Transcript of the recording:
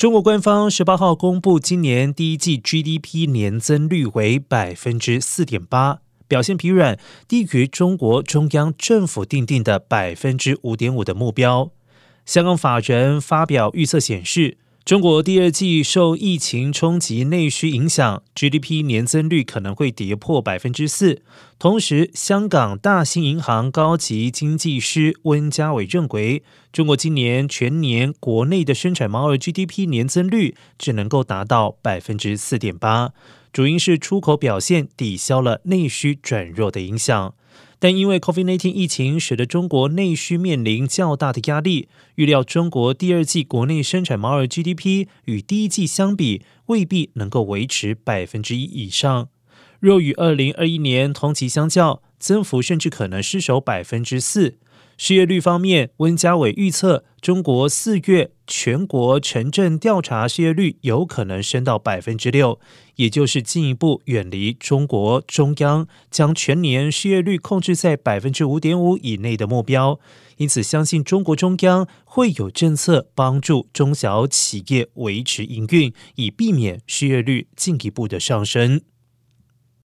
中国官方十八号公布，今年第一季 GDP 年增率为百分之四点八，表现疲软，低于中国中央政府定定的百分之五点五的目标。香港法人发表预测显示。中国第二季受疫情冲击内需影响，GDP 年增率可能会跌破百分之四。同时，香港大新银行高级经济师温家伟认为，中国今年全年国内的生产毛额 GDP 年增率只能够达到百分之四点八，主因是出口表现抵消了内需转弱的影响。但因为 COVID-19 疫情，使得中国内需面临较大的压力。预料中国第二季国内生产毛额 GDP 与第一季相比，未必能够维持百分之一以上。若与二零二一年同期相较，增幅甚至可能失守百分之四。失业率方面，温家伟预测，中国四月全国城镇调查失业率有可能升到百分之六，也就是进一步远离中国中央将全年失业率控制在百分之五点五以内的目标。因此，相信中国中央会有政策帮助中小企业维持营运，以避免失业率进一步的上升。